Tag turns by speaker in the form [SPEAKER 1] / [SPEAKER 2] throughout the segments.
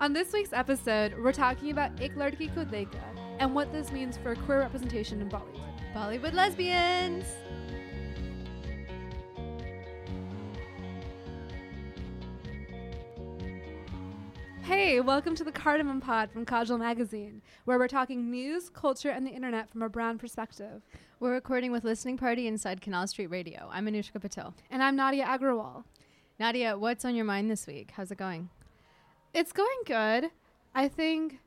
[SPEAKER 1] On this week's episode, we're talking about Ko Dekha and what this means for queer representation in Bollywood.
[SPEAKER 2] Bollywood lesbians.
[SPEAKER 1] Hey, welcome to the Cardamom Pod from Kajal Magazine, where we're talking news, culture, and the internet from a brown perspective.
[SPEAKER 2] We're recording with Listening Party inside Canal Street Radio. I'm Anushka Patel.
[SPEAKER 1] And I'm Nadya Agrawal.
[SPEAKER 2] Nadya, what's on your mind this week? How's it going?
[SPEAKER 1] It's going good. I think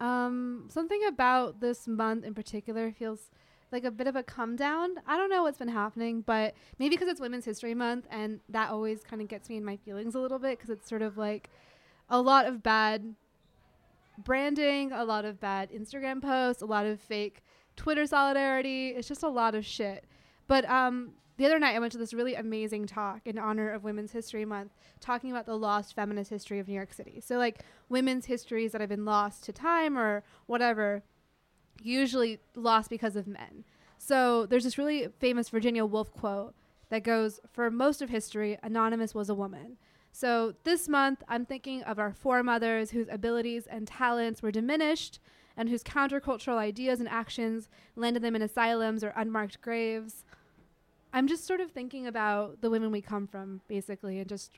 [SPEAKER 1] um, something about this month in particular feels like a bit of a come down. I don't know what's been happening, but maybe because it's Women's History Month, and that always kind of gets me in my feelings a little bit because it's sort of like a lot of bad branding, a lot of bad Instagram posts, a lot of fake Twitter solidarity. It's just a lot of shit. But um, the other night, I went to this really amazing talk in honor of Women's History Month, talking about the lost feminist history of New York City. So, like, women's histories that have been lost to time or whatever, usually lost because of men. So, there's this really famous Virginia Woolf quote that goes For most of history, Anonymous was a woman. So, this month, I'm thinking of our foremothers whose abilities and talents were diminished and whose countercultural ideas and actions landed them in asylums or unmarked graves. I'm just sort of thinking about the women we come from, basically, and just,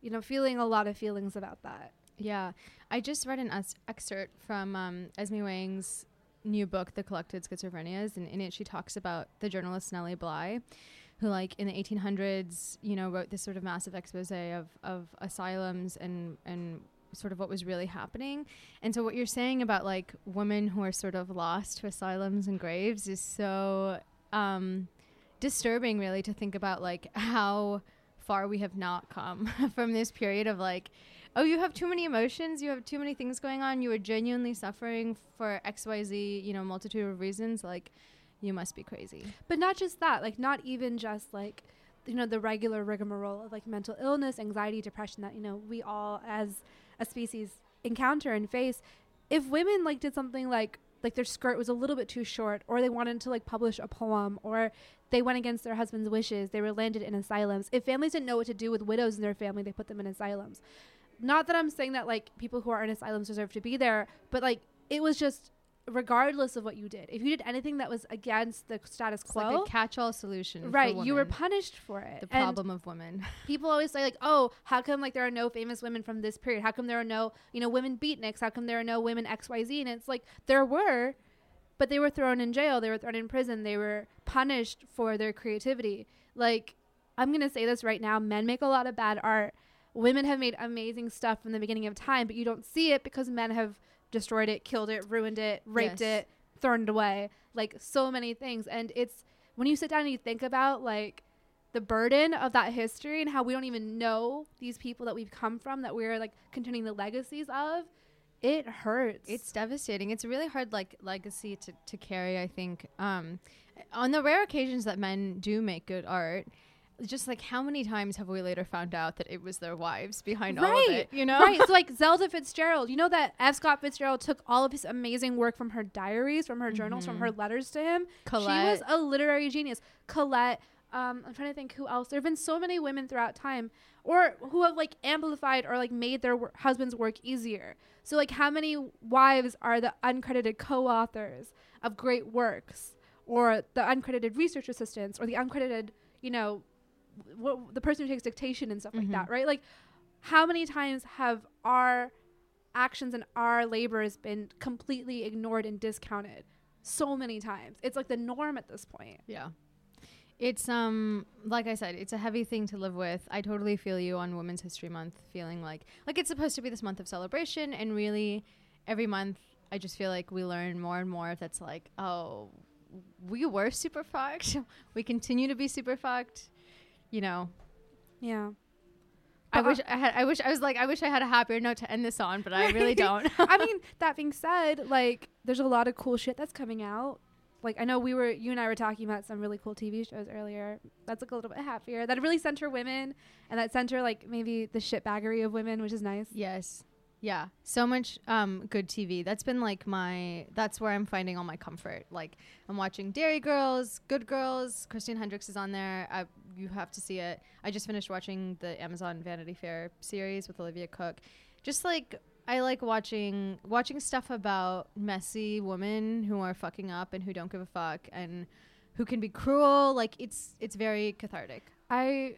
[SPEAKER 1] you know, feeling a lot of feelings about that.
[SPEAKER 2] Yeah. I just read an es- excerpt from um, Esme Wang's new book, The Collected Schizophrenias, and in it she talks about the journalist Nellie Bly, who, like, in the 1800s, you know, wrote this sort of massive expose of, of asylums and, and sort of what was really happening. And so what you're saying about, like, women who are sort of lost to asylums and graves is so... Um, disturbing really to think about like how far we have not come from this period of like oh you have too many emotions you have too many things going on you are genuinely suffering for xyz you know multitude of reasons like you must be crazy.
[SPEAKER 1] But not just that like not even just like you know the regular rigmarole of like mental illness anxiety depression that you know we all as a species encounter and face. If women like did something like like their skirt was a little bit too short or they wanted to like publish a poem or they went against their husband's wishes. They were landed in asylums. If families didn't know what to do with widows in their family they put them in asylums. Not that i'm saying that like people who are in asylums deserve to be there but like it was just regardless of what you did. If you did anything that was against the status
[SPEAKER 2] it's
[SPEAKER 1] quo
[SPEAKER 2] like a catch-all solution
[SPEAKER 1] right you were punished for it.
[SPEAKER 2] The
[SPEAKER 1] And
[SPEAKER 2] problem of women.
[SPEAKER 1] people always say like oh how come like there are no famous women from this period? How come there are no you know women beatniks? How come there are no women xyz and it's like there were but they were thrown in jail they were thrown in prison they were punished for their creativity. Like i'm gonna say this right now men make a lot of bad art. Women have made amazing stuff from the beginning of time but you don't see it because men have destroyed it killed it ruined it raped
[SPEAKER 2] Yes.
[SPEAKER 1] it thrown it away like so many things and it's when you sit down and you think about like the burden of that history and how we don't even know these people that we've come from that we're like continuing the legacies of it hurts
[SPEAKER 2] It's devastating. It's a really hard like legacy to, to carry, I think. Um on the rare occasions that men do make good art, just like how many times have we later found out that it was their wives behind all of it, you know?
[SPEAKER 1] right so like zelda fitzgerald you know that f scott fitzgerald took all of his amazing work from her diaries from her journals from her letters to him Colette. she was a literary genius colette um, I'm trying to think who else. There have been so many women throughout time, or who have like amplified or like made their wor- husband's work easier. So like, how many wives are the uncredited co-authors of great works, or the uncredited research assistants, or the uncredited, you know, the person who takes dictation and stuff like that, right? Like, how many times have our actions and our labors been completely ignored and discounted? So many times. It's like the norm at this point.
[SPEAKER 2] Yeah. It's um like I said, it's a heavy thing to live with. I totally feel you on Women's History Month, feeling like like it's supposed to be this month of celebration, and really, every month I just feel like we learn more and more. That's like, oh, we were super fucked. we continue to be super fucked. You know,
[SPEAKER 1] Yeah.
[SPEAKER 2] I
[SPEAKER 1] But, uh,
[SPEAKER 2] wish I had. I wish I was like. I wish I had a happier note to end this on, but I really don't.
[SPEAKER 1] I mean, that being said, like, there's a lot of cool shit that's coming out. Like, I know we were, you and I were talking about some really cool TV shows earlier. That's like a little bit happier. That really center women and that center, like, maybe the shitbaggery of women, which is nice.
[SPEAKER 2] Yes. Yeah. So much um good TV. That's been like my that's where I'm finding all my comfort. Like I'm watching Derry Girls, Good Girls, Christina Hendricks is on there. I, you have to see it. I just finished watching the Amazon Vanity Fair series with Olivia Cooke. Just like I like watching watching stuff about messy women who are fucking up and who don't give a fuck and who can be cruel. Like it's it's very cathartic.
[SPEAKER 1] I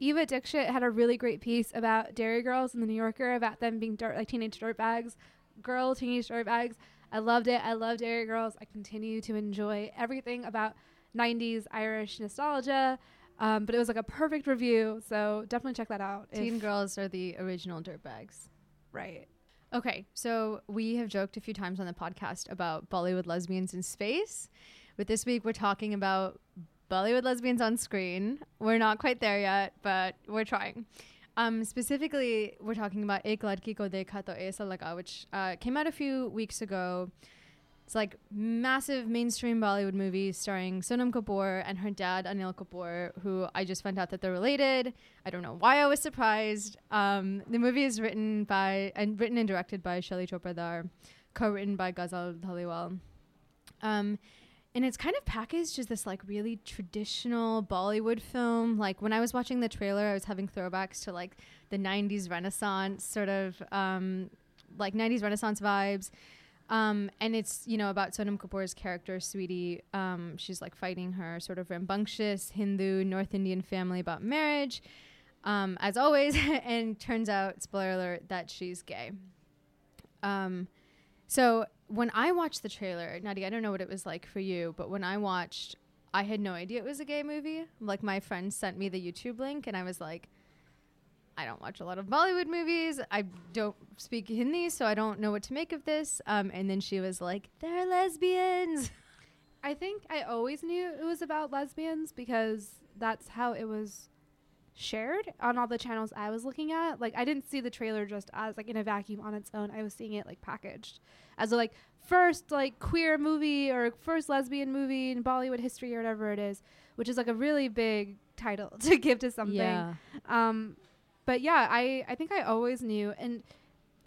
[SPEAKER 1] Eva Dixit had a really great piece about derry girls in the New Yorker about them being dirt like teenage dirtbags, girl teenage dirtbags. I loved it. I love derry girls. I continue to enjoy everything about 90s Irish nostalgia. Um, but it was like a perfect review, so definitely check that out.
[SPEAKER 2] Teen girls are the original dirtbags.
[SPEAKER 1] right?
[SPEAKER 2] Okay, so we have joked a few times on the podcast about Bollywood lesbians in space. But this week we're talking about Bollywood lesbians on screen. We're not quite there yet, but we're trying. Um, specifically, we're talking about Ek Ladki Ko Dekha To Laga, which uh, came out a few weeks ago. It's like massive mainstream Bollywood movie starring Sonam Kapoor and her dad Anil Kapoor, who I just found out that they're related. I don't know why I was surprised. Um, the movie is written by and written and directed by Shelly Chopra Dhar, co-written by Ghazal Dhaliwal. Um, and it's kind of packaged as this like really traditional Bollywood film. Like when I was watching the trailer, I was having throwbacks to like the '90s Renaissance sort of um, like '90s Renaissance vibes. Um, and it's you know about Sonam Kapoor's character, Sweetie. Um, she's like fighting her sort of rambunctious Hindu North Indian family about marriage, um, as always. and turns out, spoiler alert, that she's gay. Um, so when I watched the trailer, Nadya, I don't know what it was like for you, but when I watched, I had no idea it was a gay movie. Like my friend sent me the YouTube link, and I was like, I don't watch a lot of Bollywood movies. I don't speak Hindi, so I don't know what to make of this. Um, and then she was like, "They're lesbians."
[SPEAKER 1] I think I always knew it was about lesbians because that's how it was shared on all the channels I was looking at. Like I didn't see the trailer just as like in a vacuum on its own. I was seeing it like packaged as a like first like queer movie or first lesbian movie in Bollywood history or whatever it is, which is like a really big title to give to something. Um, but yeah, I I think I always knew, and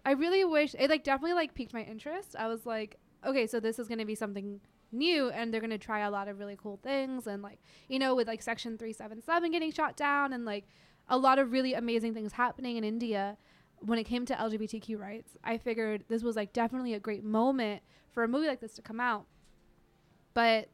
[SPEAKER 1] I really wish it like definitely like piqued my interest. I was like, okay, so this is gonna be something new, and they're gonna try a lot of really cool things, and like you know with like Section three seven seven getting shot down, and like a lot of really amazing things happening in India when it came to LGBTQ rights. I figured this was like definitely a great moment for a movie like this to come out. But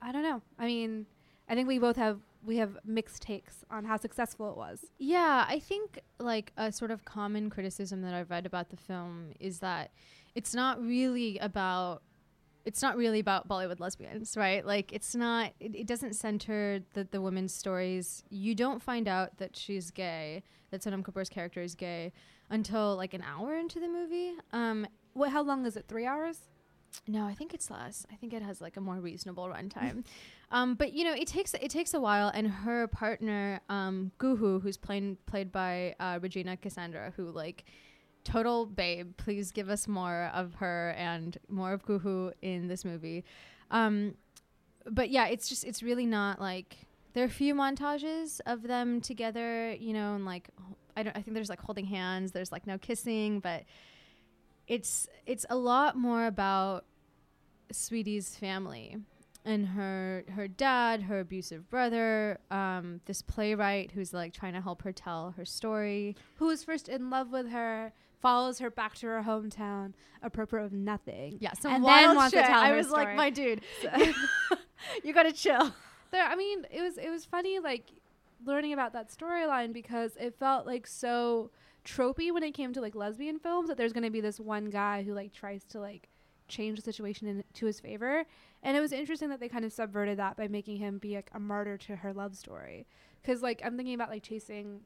[SPEAKER 1] I don't know. I mean, I think we both have we have mixed takes on how successful it was.
[SPEAKER 2] Yeah, I think like a sort of common criticism that I've read about the film is that it's not really about it's not really about Bollywood lesbians, right? Like it's not it, it doesn't center the the women's stories. You don't find out that she's gay, that Sonam Kapoor's character is gay until like an hour into the movie. Um
[SPEAKER 1] What? How long is it? Three hours?
[SPEAKER 2] no, I think it's less. I think it has like a more reasonable runtime. um, but you know, it takes it takes a while. And her partner, um, Kuhu, who's played played by uh, Regina Cassandra, who like total babe. Please give us more of her and more of Kuhu in this movie. Um, but yeah, it's just it's really not like there are a few montages of them together, you know, and like I don't I think there's like holding hands. There's like no kissing, but it's it's a lot more about Sweetie's family and her her dad, her abusive brother, um, this playwright who's like trying to help her tell her story.
[SPEAKER 1] Who is first in love with her? Follows her back to her hometown, apropos of nothing.
[SPEAKER 2] Yeah, some
[SPEAKER 1] And
[SPEAKER 2] wild
[SPEAKER 1] then wants to
[SPEAKER 2] shit.
[SPEAKER 1] tell
[SPEAKER 2] I was like, my dude, you gotta chill.
[SPEAKER 1] there i mean it was it was funny like learning about that storyline because it felt like so tropey when it came to like lesbian films that there's to be this one guy who like tries to like change the situation in, to his favor and it was interesting that they kind of subverted that by making him be like a martyr to her love story because like i'm thinking about like chasing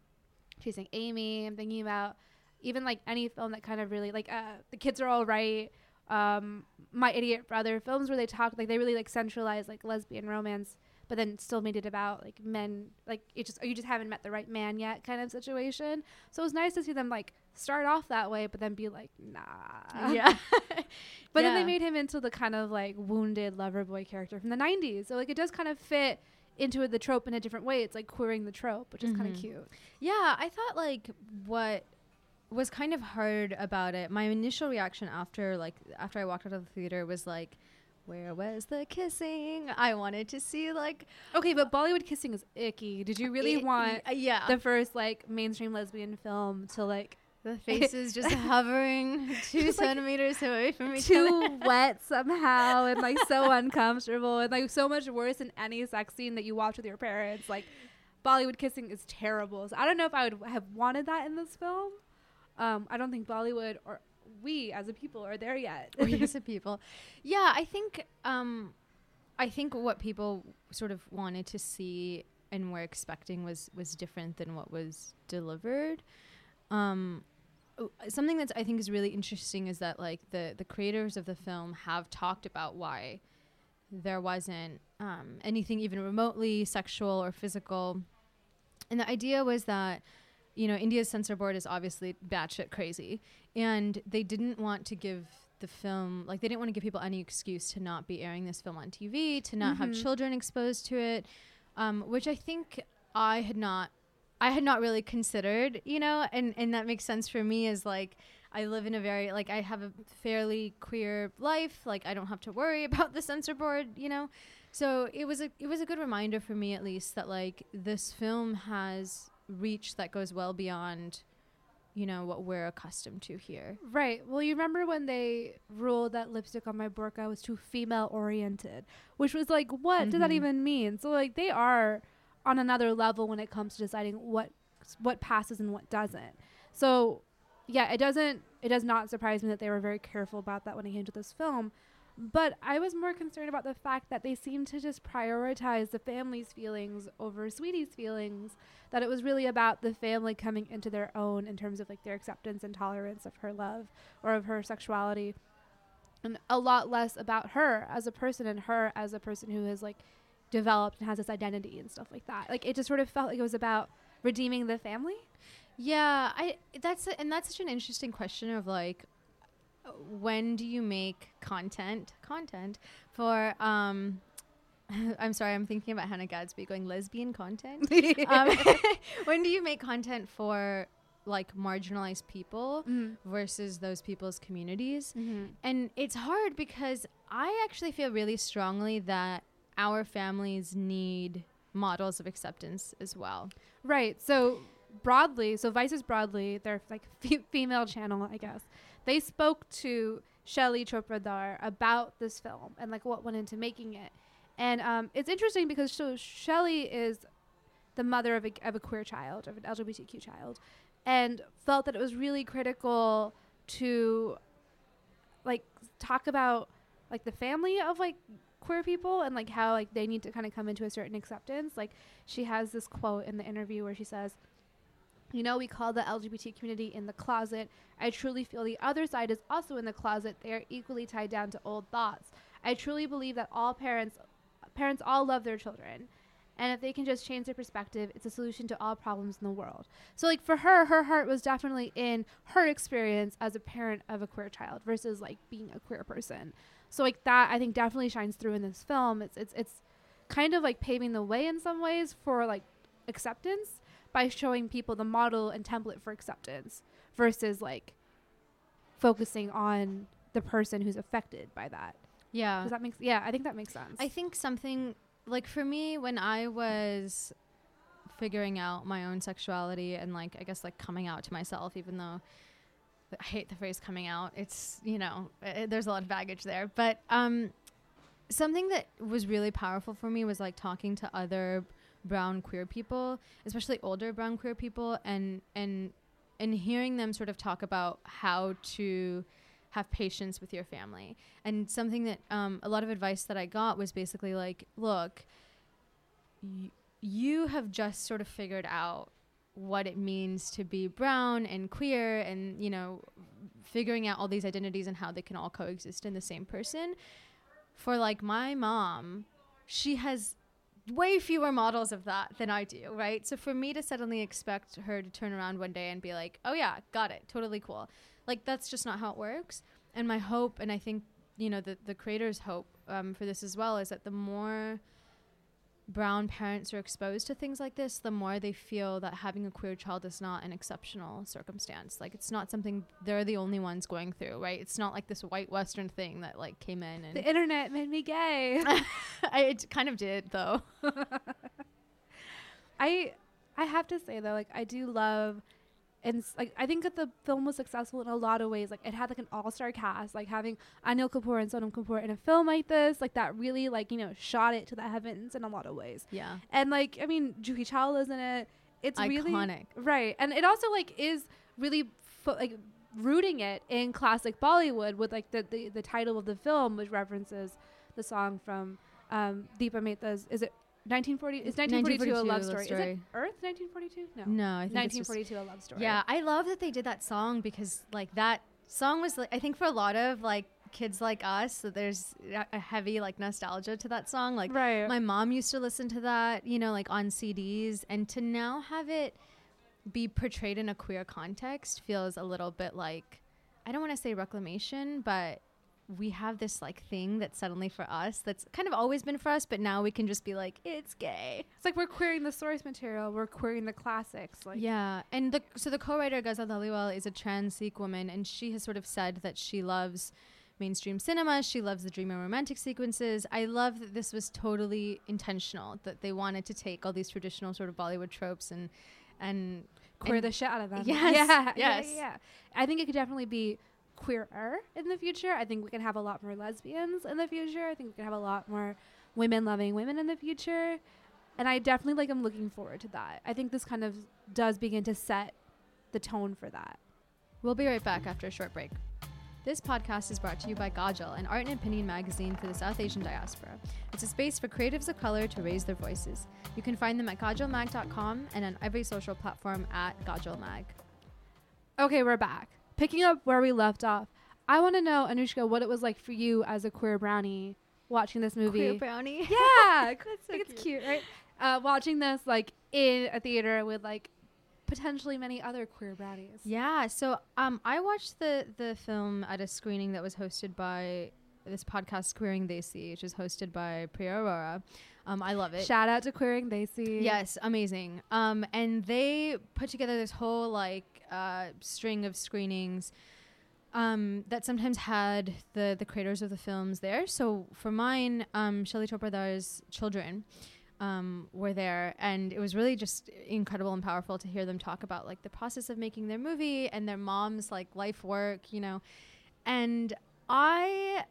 [SPEAKER 1] chasing amy i'm thinking about even like any film that kind of really like uh the kids are all right um my idiot brother films where they talk like they really like centralize like lesbian romance but then still made it about like men like it just you just haven't met the right man yet kind of situation. So it was nice to see them like start off that way but then be like nah.
[SPEAKER 2] Yeah,
[SPEAKER 1] but then they made him into the kind of like wounded lover boy character from the 90s so like it does kind of fit into the trope in a different way. It's like queering the trope which is kind
[SPEAKER 2] Mhm.
[SPEAKER 1] of cute.
[SPEAKER 2] Yeah. I thought like what was kind of hard about it. My initial reaction after like after I walked out of the theater was like. Where was the kissing? I wanted to see like
[SPEAKER 1] okay but bollywood kissing is icky did you really
[SPEAKER 2] I-
[SPEAKER 1] want
[SPEAKER 2] I- yeah
[SPEAKER 1] the first like mainstream lesbian film to like
[SPEAKER 2] The faces just hovering two
[SPEAKER 1] Just, like,
[SPEAKER 2] centimeters away from each
[SPEAKER 1] too
[SPEAKER 2] other.
[SPEAKER 1] wet somehow and like so uncomfortable and like so much worse than any sex scene that you watch with your parents. Like Bollywood kissing is terrible. So I don't know if I would have wanted that in this film. Um, I don't think Bollywood or we as a people are there yet.
[SPEAKER 2] we as a people. Yeah, I think um, I think what people sort of wanted to see and were expecting was was different than what was delivered. Um, something that I think is really interesting is that like the the creators of the film have talked about why there wasn't um, anything even remotely sexual or physical, and the idea was that you know India's censor board is obviously batshit crazy, and they didn't want to give the film like they didn't want to give people any excuse to not be airing this film on TV, to not have
[SPEAKER 1] Mhm.
[SPEAKER 2] children exposed to it, um, which I think I had not I had not really considered, you know, and and that makes sense for me as like I live in a very like I have a fairly queer life, like I don't have to worry about the censor board, you know. So it was a it was a good reminder for me at least that like this film has reach that goes well beyond you know what we're accustomed to here.
[SPEAKER 1] Right. Well, you remember when they ruled that lipstick on my burqa was too female oriented, which was like, what does that
[SPEAKER 2] Mhm.
[SPEAKER 1] even mean? So like they are on another level when it comes to deciding what what passes and what doesn't. So yeah, it doesn't it does not surprise me that they were very careful about that when it came to this film. But I was more concerned about the fact that they seemed to just prioritize the family's feelings over Sweetie's feelings. That it was really about the family coming into their own in terms of like their acceptance and tolerance of her love or of her sexuality. And a lot less about her as a person and her as a person who has like developed and has this identity and stuff like that. Like it just sort of felt like it was about redeeming the family.
[SPEAKER 2] Yeah, I that's a, and that's such an interesting question of like when do you make content content for um I'm sorry, I'm thinking about Hannah Gadsby going lesbian content. um, when do you make content for like marginalized people
[SPEAKER 1] Mhm.
[SPEAKER 2] versus those people's communities?
[SPEAKER 1] Mhm.
[SPEAKER 2] And it's hard because I actually feel really strongly that our families need models of acceptance as well.
[SPEAKER 1] Right. So broadly, so Vice's broadly, their like fe- female channel, I guess. They spoke to Shelly Chopradar about this film and like what went into making it. And um, it's interesting because so Shelly is the mother of a, of a queer child, of an LGBTQ child, and felt that it was really critical to like talk about like the family of like queer people and like how like they need to kind of come into a certain acceptance. Like she has this quote in the interview where she says, you know, we call the LGBT community in the closet. I truly feel the other side is also in the closet. They are equally tied down to old thoughts. I truly believe that all parents parents all love their children. And if they can just change their perspective, it's a solution to all problems in the world. So like for her, her heart was definitely in her experience as a parent of a queer child versus like being a queer person. So like that I think definitely shines through in this film. It's it's it's kind of like paving the way in some ways for like acceptance by showing people the model and template for acceptance versus like focusing on the person who's affected by that.
[SPEAKER 2] Yeah.
[SPEAKER 1] Does that make yeah, I think that makes sense.
[SPEAKER 2] I think something like for me when I was figuring out my own sexuality and like I guess like coming out to myself even though I hate the phrase coming out. It's, you know, uh there's a lot of baggage there, but um something that was really powerful for me was like talking to other brown queer people, especially older brown queer people and and and hearing them sort of talk about how to have patience with your family. And something that um, a lot of advice that I got was basically like, look, y- you have just sort of figured out what it means to be brown and queer and, you know, figuring out all these identities and how they can all coexist in the same person. For like my mom, she has way fewer models of that than I do, right? So for me to suddenly expect her to turn around one day and be like, "Oh yeah, got it. Totally cool." Like that's just not how it works. And my hope and I think, you know, the the creator's hope um, for this as well is that the more brown parents are exposed to things like this, the more they feel that having a queer child is not an exceptional circumstance. Like it's not something they're the only ones going through, right? It's not like this white western thing that like came in and
[SPEAKER 1] the internet made me gay.
[SPEAKER 2] I, it kind of did though.
[SPEAKER 1] I I have to say though, like I do love and like I think that the film was successful in a lot of ways. Like it had like an all star cast, like having Anil Kapoor and Sonam Kapoor in a film like this, like that really like you know shot it to the heavens in a lot of ways.
[SPEAKER 2] Yeah.
[SPEAKER 1] And like I mean, Juhi Chawla's in it. It's really
[SPEAKER 2] Iconic.
[SPEAKER 1] right, and it also like is really fo- like rooting it in classic Bollywood with like the, the the title of the film, which references the song from um, Deepa Mehta's. Is it 1940? Is 1942 a
[SPEAKER 2] 1942
[SPEAKER 1] love
[SPEAKER 2] Love
[SPEAKER 1] story? Is it Earth 1942? No.
[SPEAKER 2] No, I think it's just-
[SPEAKER 1] 1942 a love story.
[SPEAKER 2] Yeah, I love that they did that song because like that song was like I think for a lot of like kids like us, so there's a- a heavy like nostalgia to that song. Like
[SPEAKER 1] right.
[SPEAKER 2] my mom used to listen to that, you know, like on CDs, and to now have it be portrayed in a queer context feels a little bit like I don't want to say reclamation, but we have this like thing that's suddenly for us that's kind of always been for us, but now we can just be like, it's gay.
[SPEAKER 1] it's like we're querying the source material. We're querying the classics. Like
[SPEAKER 2] yeah, and the so the co-writer Ghazal Dhaliwal is a trans Sikh woman, and she has sort of said that she loves mainstream cinema. She loves the dream and romantic sequences. I love that this was totally intentional. That they wanted to take all these traditional sort of Bollywood tropes and and
[SPEAKER 1] queer
[SPEAKER 2] and-
[SPEAKER 1] the shit out of them.
[SPEAKER 2] Yes,
[SPEAKER 1] Yeah. Yeah,
[SPEAKER 2] yes.
[SPEAKER 1] Yeah, yeah. I think it could definitely be queerer in the future. I think we can have a lot more lesbians in the future. I think we can have a lot more women loving women in the future. And I definitely like I'm looking forward to that. I think this kind of does begin to set the tone for that.
[SPEAKER 2] We'll be right back after a short break. This podcast is brought to you by Kajal, an art and opinion magazine for the South Asian diaspora. It's a space for creatives of color to raise their voices. You can find them at kajalmag.com and on every social platform at gajalmag.
[SPEAKER 1] Okay, we're back. Picking up where we left off. I want to know, Anushka, what it was like for you as a queer brownie watching this movie.
[SPEAKER 2] Queer brownie.
[SPEAKER 1] Yeah, I
[SPEAKER 2] so
[SPEAKER 1] think it's cute, right? Uh, watching this like in a theater with like potentially many other queer brownies.
[SPEAKER 2] Yeah, so um, I watched the the film at a screening that was hosted by this podcast Queering Desi, which is hosted by Priya Arora. Um, I love it.
[SPEAKER 1] Shout out to Queering Desi.
[SPEAKER 2] Yes, amazing. Um, and they put together this whole like uh, string of screenings um, that sometimes had the the creators of the films there. So for mine, um, Shelly Chopra Dhar's children um, were there, and it was really just incredible and powerful to hear them talk about like the process of making their movie and their mom's like life work, you know. And I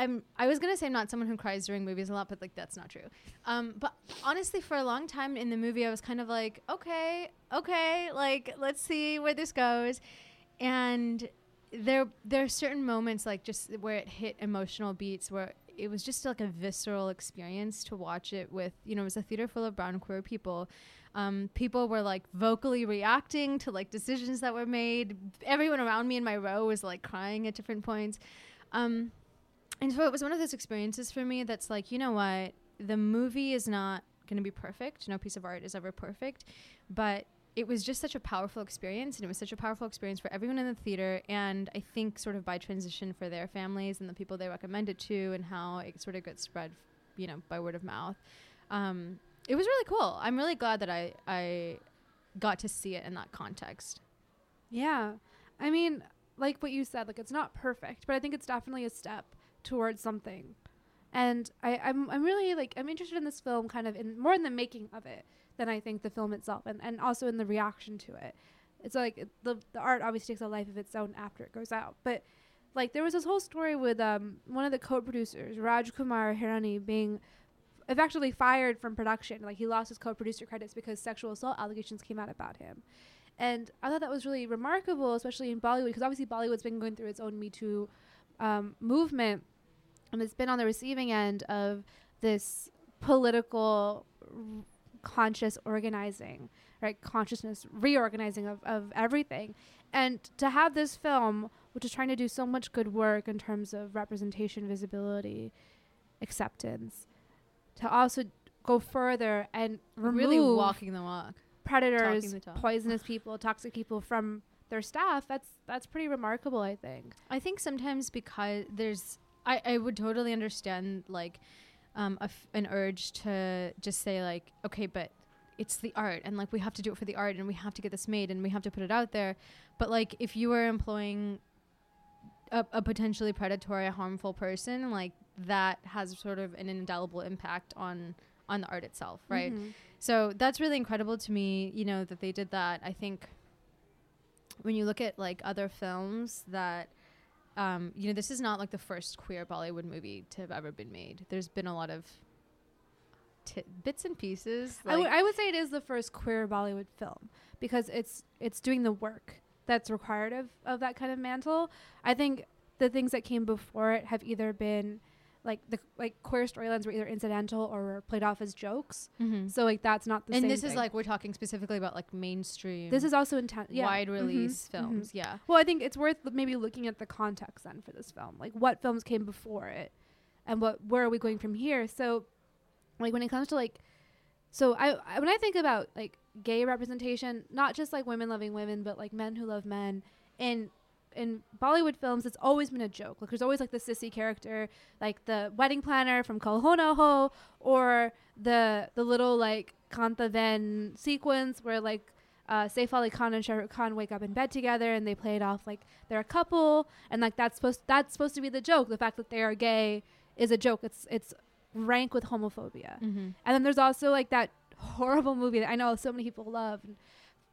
[SPEAKER 2] I'm I was gonna say I'm not someone who cries during movies a lot, but like that's not true. Um, but honestly, for a long time in the movie, I was kind of like, okay, okay, like let's see where this goes. And there there are certain moments like just where it hit emotional beats where it was just like a visceral experience to watch it with you know it was a theater full of brown queer people um, people were like vocally reacting to like decisions that were made everyone around me in my row was like crying at different points um, and so it was one of those experiences for me that's like, you know what? The movie is not going to be perfect. No piece of art is ever perfect. But it was just such a powerful experience. And it was such a powerful experience for everyone in the theater. And I think, sort of by transition, for their families and the people they recommend it to, and how it sort of gets spread, you know, by word of mouth. Um, it was really cool. I'm really glad that I, I got to see it in that context.
[SPEAKER 1] Yeah. I mean, like what you said, like it's not perfect, but I think it's definitely a step towards something. And I, I'm I'm really like I'm interested in this film kind of in more in the making of it than I think the film itself and, and also in the reaction to it. It's like the the art obviously takes a life of its own after it goes out. But like there was this whole story with um one of the co-producers, Raj Kumar Hirani, being effectively fired from production. Like he lost his co-producer credits because sexual assault allegations came out about him. And I thought that was really remarkable, especially in Bollywood, because obviously Bollywood's been going through its own Me Too um, movement, and it's been on the receiving end of this political, r- conscious organizing, right? Consciousness reorganizing of, of everything. And to have this film, which is trying to do so much good work in terms of representation, visibility, acceptance, to also go further and remove
[SPEAKER 2] Really walking the walk.
[SPEAKER 1] predators,
[SPEAKER 2] the
[SPEAKER 1] poisonous people, toxic people from their staff. That's that's pretty remarkable, I think.
[SPEAKER 2] I think sometimes because there's, I, I would totally understand like um, a f- an urge to just say like, okay, but it's the art and like we have to do it for the art and we have to get this made and we have to put it out there. But like if you were employing a, a potentially predatory, harmful person, like that has sort of an indelible impact on on the art itself, right?
[SPEAKER 1] Mhm.
[SPEAKER 2] So that's really incredible to me, you know, that they did that. I think when you look at like other films that um, you know, this is not like the first queer Bollywood movie to have ever been made. There's been a lot of t- bits and pieces.
[SPEAKER 1] I would I would say it is the first queer Bollywood film because it's it's doing the work that's required of, of that kind of mantle. I think the things that came before it have either been like the like queer storylines were either incidental or were played off as jokes.
[SPEAKER 2] mm-hmm.
[SPEAKER 1] So like that's not the
[SPEAKER 2] and
[SPEAKER 1] same.
[SPEAKER 2] this is like we're talking specifically about like mainstream.
[SPEAKER 1] this is also intent. Yeah.
[SPEAKER 2] wide
[SPEAKER 1] Mhm,
[SPEAKER 2] release
[SPEAKER 1] mhm.
[SPEAKER 2] films. Yeah.
[SPEAKER 1] Well, I think it's worth maybe looking at the context then for this film. Like what films came before it and what where are we going from here? So like when it comes to like so I, I when I think about like gay representation, not just like women loving women, but like men who love men in in Bollywood films, it's always been a joke. Like there's always like the sissy character, like the wedding planner from Kal Ho Na Ho, or the the little like Kantaben sequence where like uh, Saif Ali Khan and Shah Rukh Khan wake up in bed together and they play it off like they're a couple, and like that's supposed that's supposed to be the joke. The fact that they are gay is a joke. It's it's rank with homophobia.
[SPEAKER 2] Mm-hmm.
[SPEAKER 1] And then there's also like that horrible movie that I know so many people love. And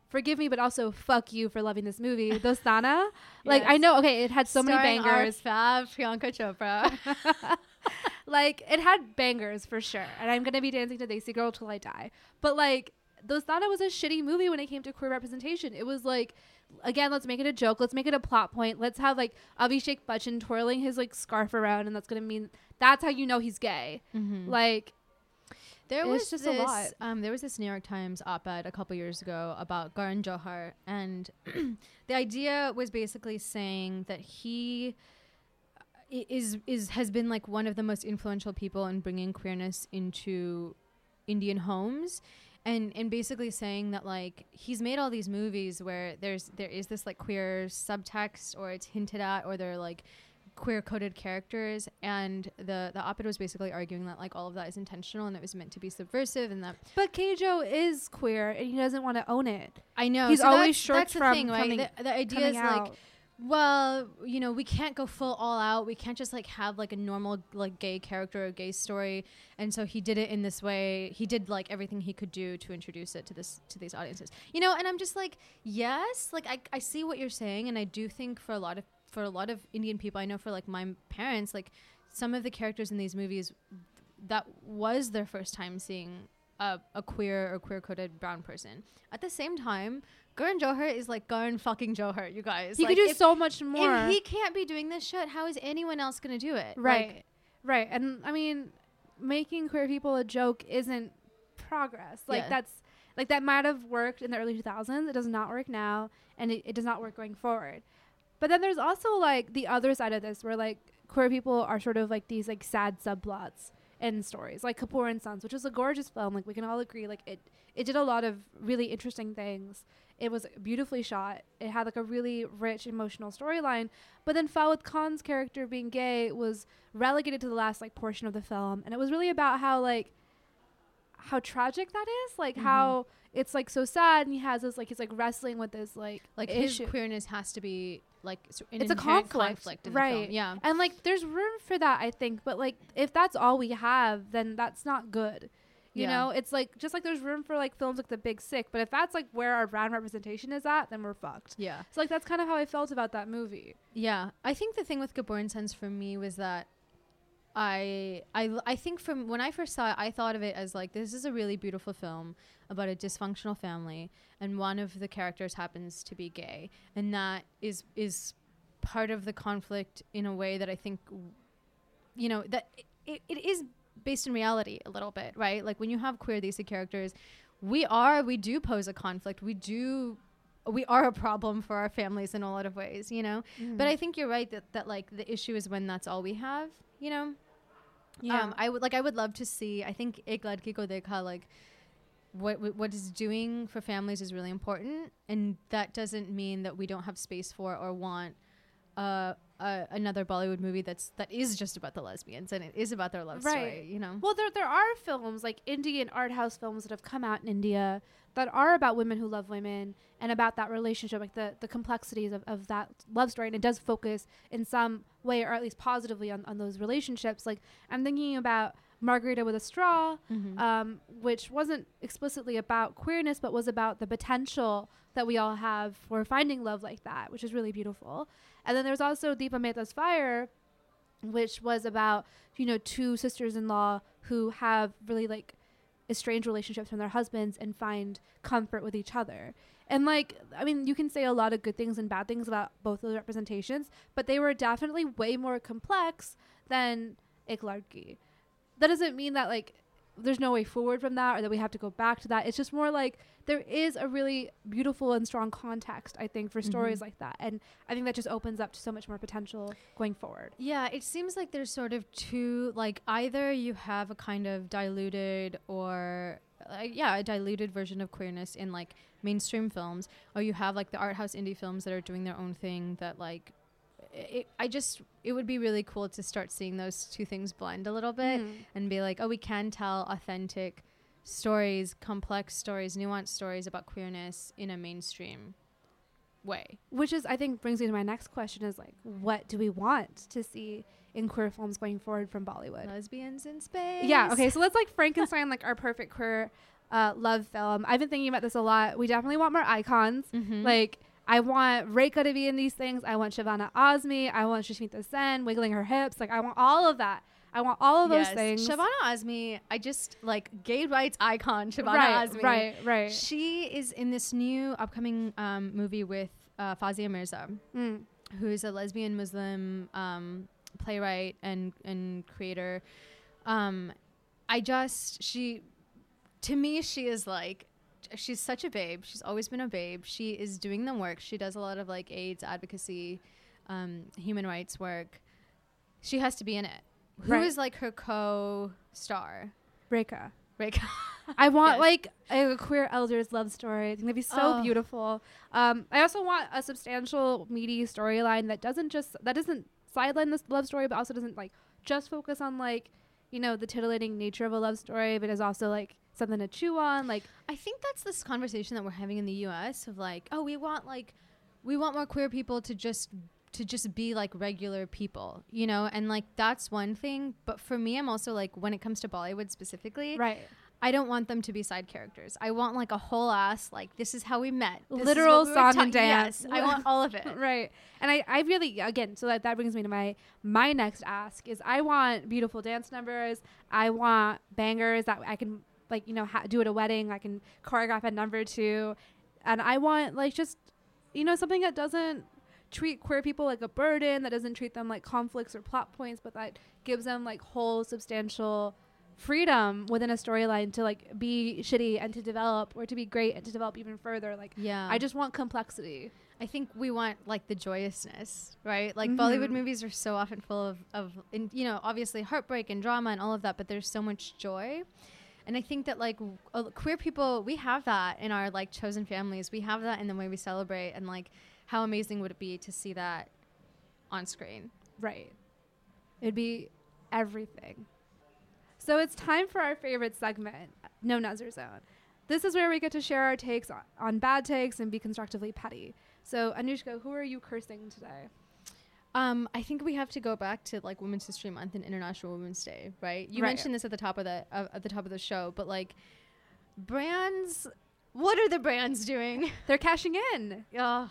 [SPEAKER 1] forgive me, but also fuck you for loving this movie, Dostana. Like I know, okay, it had so many bangers.
[SPEAKER 2] Fab Priyanka Chopra.
[SPEAKER 1] like it had bangers for sure, and I'm gonna be dancing to Desi Girl till I die. But like Dostana was a shitty movie when it came to queer representation. It was like. Again, let's make it a joke. Let's make it a plot point. Let's have like Abhishek Bachchan twirling his like scarf around, and that's gonna mean that's how you know he's gay.
[SPEAKER 2] mm-hmm.
[SPEAKER 1] Like,
[SPEAKER 2] There was
[SPEAKER 1] just a
[SPEAKER 2] this,
[SPEAKER 1] lot.
[SPEAKER 2] Um, there was this New York Times op-ed a couple years ago about Karan Johar, and the idea was basically saying that he is is has been like one of the most influential people in bringing queerness into Indian homes. And, and basically saying that like he's made all these movies where there's there is this like queer subtext or it's hinted at or they're like queer coded characters and the the op-ed was basically arguing that like all of that is intentional and it was meant to be subversive and that
[SPEAKER 1] but KJo is queer, and he doesn't want to own it.
[SPEAKER 2] I know
[SPEAKER 1] He's
[SPEAKER 2] so
[SPEAKER 1] always
[SPEAKER 2] that's,
[SPEAKER 1] shirked
[SPEAKER 2] that's the
[SPEAKER 1] from
[SPEAKER 2] thing right? the, the idea is
[SPEAKER 1] out.
[SPEAKER 2] like well you know we can't go full all out. We can't just like have like a normal like gay character or gay story. And so he did it in this way. He did like everything he could do to introduce it to this to these audiences. You know and i'm just like yes like i, I see what you're saying and i do think for a lot of for a lot of indian people i know for like my parents like some of the characters in these movies that was their first time seeing a, a queer or queer coded brown person at the same time Karan Johar is like Karan fucking Johar, you guys.
[SPEAKER 1] He
[SPEAKER 2] like,
[SPEAKER 1] could do so much more.
[SPEAKER 2] if he can't be doing this shit, how is anyone else gonna do it?
[SPEAKER 1] right,
[SPEAKER 2] Like,
[SPEAKER 1] right, and I mean, making queer people a joke isn't progress. Like
[SPEAKER 2] Yeah.
[SPEAKER 1] that's like that might have worked in the early 2000s. It does not work now, and it, it does not work going forward. But then there's also like the other side of this, where like queer people are sort of like these like sad subplots in stories, like Kapoor and Sons, which is a gorgeous film. Like we can all agree, like it it did a lot of really interesting things. It was beautifully shot. It had like a really rich emotional storyline. But then Fawad Khan's character being gay was relegated to the last like portion of the film, and it was really about how like how tragic that is, like
[SPEAKER 2] Mhm.
[SPEAKER 1] how it's like so sad, and he has this like he's like wrestling with this like
[SPEAKER 2] like
[SPEAKER 1] issue.
[SPEAKER 2] his queerness has to be like
[SPEAKER 1] It's a conflict,
[SPEAKER 2] film.
[SPEAKER 1] right.
[SPEAKER 2] Yeah.
[SPEAKER 1] and like there's room for that, I think. But like if that's all we have, then that's not good. You
[SPEAKER 2] Yeah.
[SPEAKER 1] know, it's like just like there's room for like films like The Big Sick, but if that's like where our brand representation is at, then we're fucked.
[SPEAKER 2] Yeah.
[SPEAKER 1] So like that's kind of how I felt about that movie.
[SPEAKER 2] Yeah, I think the thing with Kapoor and Sons for me was that I I I think from when I first saw it, I thought of it as like this is a really beautiful film about a dysfunctional family, and one of the characters happens to be gay, and that is is part of the conflict in a way that I think, you know, that it, it is based in reality a little bit, right? Like when you have queer these characters, we are we do pose a conflict, we do. We are a problem for our families in a lot of ways, you know. But mm-hmm. I think you're right that, that like the issue is when that's all we have, you know.
[SPEAKER 1] Yeah,
[SPEAKER 2] Um, I would like I would love to see. I think Ek Ladki Ko Dekha like what what what is doing for families is really important, and that doesn't mean that we don't have space for or want uh, uh, another Bollywood movie that's that is just about the lesbians and it is about their love
[SPEAKER 1] Right.
[SPEAKER 2] story. You know.
[SPEAKER 1] Well, there there are films like Indian art house films that have come out in India that are about women who love women and about that relationship, like the the complexities of, of that love story, and it does focus in some way or at least positively on, on those relationships. Like I'm thinking about Margarita with a Straw,
[SPEAKER 2] Mhm.
[SPEAKER 1] um, which wasn't explicitly about queerness, but was about the potential that we all have for finding love like that, which is really beautiful. And then there's also Deepa Mehta's Fire, which was about you know two sisters-in-law who have really like estranged relationships from their husbands and find comfort with each other. And like, I mean, you can say a lot of good things and bad things about both those representations, but they were definitely way more complex than Ek Ladki. That doesn't mean that like there's no way forward from that or that we have to go back to that. It's just more like there is a really beautiful and strong context, I think, for stories
[SPEAKER 2] Mhm.
[SPEAKER 1] like that. And I think that just opens up to so much more potential going forward.
[SPEAKER 2] Yeah, it seems like there's sort of two like either you have a kind of diluted or uh, yeah, a diluted version of queerness in like mainstream films or you have like the art house indie films that are doing their own thing that like it, I just it would be really cool to start seeing those two things blend a little bit
[SPEAKER 1] Mhm.
[SPEAKER 2] and be like, oh, we can tell authentic stories, complex stories, nuanced stories about queerness in a mainstream way.
[SPEAKER 1] Which is, I think, brings me to my next question: is like, what do we want to see in queer films going forward from Bollywood?
[SPEAKER 2] Lesbians in space.
[SPEAKER 1] Yeah. Okay. So let's like Frankenstein, like our perfect queer uh, love film. I've been thinking about this a lot. We definitely want more icons.
[SPEAKER 2] Mhm.
[SPEAKER 1] Like, I want Rekha to be in these things. I want Shabana Azmi. I want Sushmita Sen wiggling her hips. Like, I want all of that. I want all of those
[SPEAKER 2] Yes.
[SPEAKER 1] things.
[SPEAKER 2] Shabana Azmi, I just like gay rights icon Shabana
[SPEAKER 1] right,
[SPEAKER 2] Azmi.
[SPEAKER 1] right, right.
[SPEAKER 2] She is in this new upcoming um, movie with uh, Fawzia Mirza,
[SPEAKER 1] Mm.
[SPEAKER 2] who is a lesbian Muslim um, playwright and and creator. Um, I just she, to me, she is like. She's such a babe. She's always been a babe. She is doing the work. She does a lot of like AIDS advocacy, um, human rights work. She has to be in it. Who is
[SPEAKER 1] Right.
[SPEAKER 2] like her co-star?
[SPEAKER 1] Rekha.
[SPEAKER 2] Rekha.
[SPEAKER 1] I want
[SPEAKER 2] Yes.
[SPEAKER 1] like a queer elders love story. I think that'd be so
[SPEAKER 2] Oh.
[SPEAKER 1] beautiful. Um, I also want a substantial, meaty storyline that doesn't just that doesn't sideline this love story, but also doesn't like just focus on like you know the titillating nature of a love story, but is also like something to chew on. Like
[SPEAKER 2] I think that's this conversation that we're having in the U.S. of like, oh, we want like, we want more queer people to just to just be like regular people, you know, and like that's one thing. But for me, I'm also like, when it comes to Bollywood specifically,
[SPEAKER 1] right,
[SPEAKER 2] I don't want them to be side characters. I want like a whole ass like this is how we met, This
[SPEAKER 1] Literal
[SPEAKER 2] we
[SPEAKER 1] song
[SPEAKER 2] ta-
[SPEAKER 1] and dance.
[SPEAKER 2] Yes, I want all of it.
[SPEAKER 1] right. And I, I really again, so that that brings me to my my next ask is I want beautiful dance numbers. I want bangers that I can like you know ha- do at a wedding. I can choreograph a number to, and I want like just you know something that doesn't treat queer people like a burden that doesn't treat them like conflicts or plot points but that gives them like whole substantial freedom within a storyline to like be shitty and to develop or to be great and to develop even further like
[SPEAKER 2] Yeah,
[SPEAKER 1] i just want complexity
[SPEAKER 2] I think we want like the joyousness, right? Like
[SPEAKER 1] Mhm.
[SPEAKER 2] Bollywood movies are so often full of, of in, you know, obviously heartbreak and drama and all of that, but there's so much joy. And I think that like w- uh, queer people, we have that in our like chosen families. We have that in the way we celebrate. And like, how amazing would it be to see that on screen?
[SPEAKER 1] Right. It'd be everything. So it's time for our favorite segment, No Nuzzer Zone. This is where we get to share our takes on, on bad takes and be constructively petty. So, Anushka, who are you cursing today?
[SPEAKER 2] Um, I think we have to go back to like Women's History Month and International Women's Day, right? You
[SPEAKER 1] Right.
[SPEAKER 2] mentioned this at the top of the uh, at the top of the show, but like brands, what are the brands doing?
[SPEAKER 1] They're cashing in.
[SPEAKER 2] Ugh.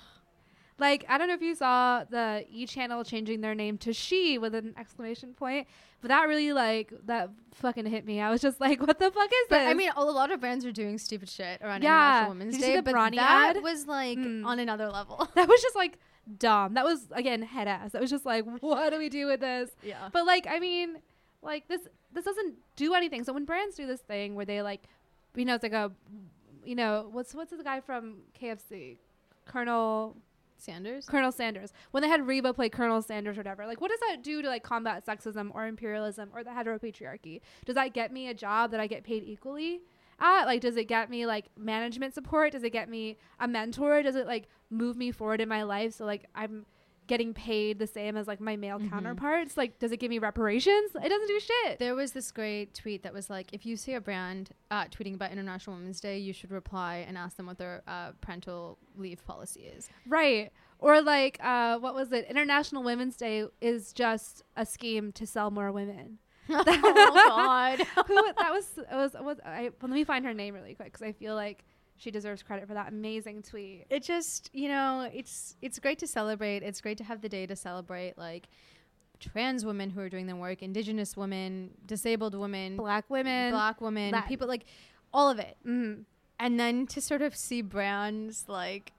[SPEAKER 1] Like, I don't know if you saw the E channel changing their name to She with an exclamation point, but that really, like, that fucking hit me. I was just like, what the fuck is
[SPEAKER 2] But
[SPEAKER 1] this?
[SPEAKER 2] I mean, a lot of brands are doing stupid shit around
[SPEAKER 1] Yeah.
[SPEAKER 2] International Women's
[SPEAKER 1] Did
[SPEAKER 2] Day, but
[SPEAKER 1] Brawny
[SPEAKER 2] that
[SPEAKER 1] ad?
[SPEAKER 2] was like
[SPEAKER 1] Mm.
[SPEAKER 2] on another level.
[SPEAKER 1] that was just like dumb. That was, again, head ass. That was just like, what do we do with this?
[SPEAKER 2] yeah.
[SPEAKER 1] But like, I mean, like this this doesn't do anything. So when brands do this thing where they like, you know, it's like a, you know, what's what's the guy from KFC, Colonel
[SPEAKER 2] Sanders.
[SPEAKER 1] Colonel Sanders. When they had Reba play Colonel Sanders or whatever, like, what does that do to like combat sexism or imperialism or the heteropatriarchy? Does that get me a job that I get paid equally? At? Like, does it get me like management support? Does it get me a mentor? Does it like move me forward in my life so like I'm getting paid the same as like my male
[SPEAKER 2] Mhm.
[SPEAKER 1] counterparts? Like, does it give me reparations? It doesn't do shit.
[SPEAKER 2] There was this great tweet that was like, if you see a brand uh, tweeting about International Women's Day, you should reply and ask them what their uh, parental leave policy is.
[SPEAKER 1] Right. Or like, uh, what was it? International Women's Day is just a scheme to sell more women.
[SPEAKER 2] oh God.
[SPEAKER 1] Who that was? It was. was I, well, let me find her name really quick because I feel like she deserves credit for that amazing tweet.
[SPEAKER 2] it just you know it's it's great to celebrate it's great to have the day to celebrate like trans women who are doing the work indigenous women disabled women
[SPEAKER 1] Black women.
[SPEAKER 2] black women
[SPEAKER 1] Latin.
[SPEAKER 2] people like all of it
[SPEAKER 1] Mhm.
[SPEAKER 2] and then to sort of see brands like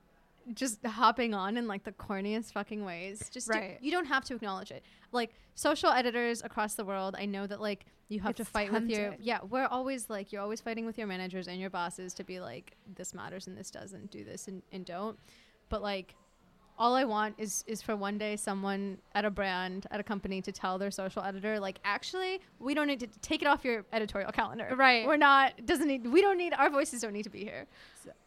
[SPEAKER 2] just hopping on in like the corniest fucking ways. Just to-
[SPEAKER 1] Right.
[SPEAKER 2] you don't have to acknowledge it. Like social editors across the world i know that like you have to
[SPEAKER 1] It's
[SPEAKER 2] fight with your yeah we're always like you're always fighting with your managers and your bosses to be like this matters and this doesn't do this and, and don't. But like all I want is is for one day someone at a brand at a company to tell their social editor like actually we don't need to take it off your editorial calendar
[SPEAKER 1] Right.
[SPEAKER 2] we're not doesn't need we don't need our voices don't need to be here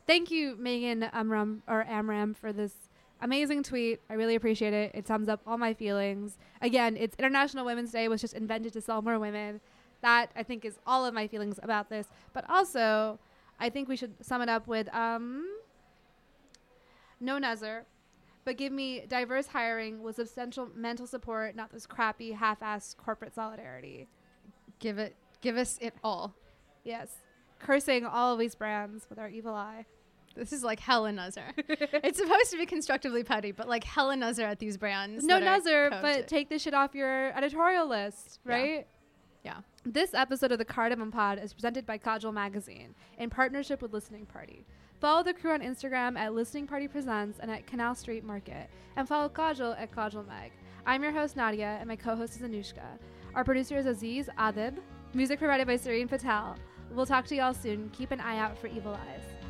[SPEAKER 1] Thank you, Megan Amram or Amram, for this amazing tweet. I really appreciate it. It sums up all my feelings. Again, it's International Women's Day was just invented to sell more women. That I think is all of my feelings about this. But also, I think we should sum it up with um, no Nazar, but give me diverse hiring with substantial mental support, not this crappy half-assed corporate solidarity.
[SPEAKER 2] give it give us it all
[SPEAKER 1] Yes, cursing all of these brands with our evil eye.
[SPEAKER 2] this is like hella nazar it's supposed to be constructively petty but like hella nazar at these brands
[SPEAKER 1] No
[SPEAKER 2] Nazar,
[SPEAKER 1] but take this shit off your editorial list, right?
[SPEAKER 2] yeah
[SPEAKER 1] This episode of the Cardamom Pod is presented by Kajal Magazine in partnership with Listening Party. Follow the crew on Instagram at Listening Party Presents and at Canal Street Market, and follow Kajal at Kajal Mag. I'm your host Nadya, and my co-host is Anushka. Our producer is Aziz Adib. Music provided by Serene Patel. We'll talk to y'all soon. Keep an eye out for Evil Eyes.